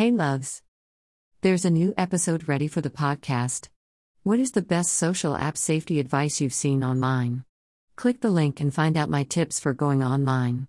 Hey, loves. There's a new episode ready for the podcast. What is the best social app safety advice you've seen online? Click the link and find out my tips for going online.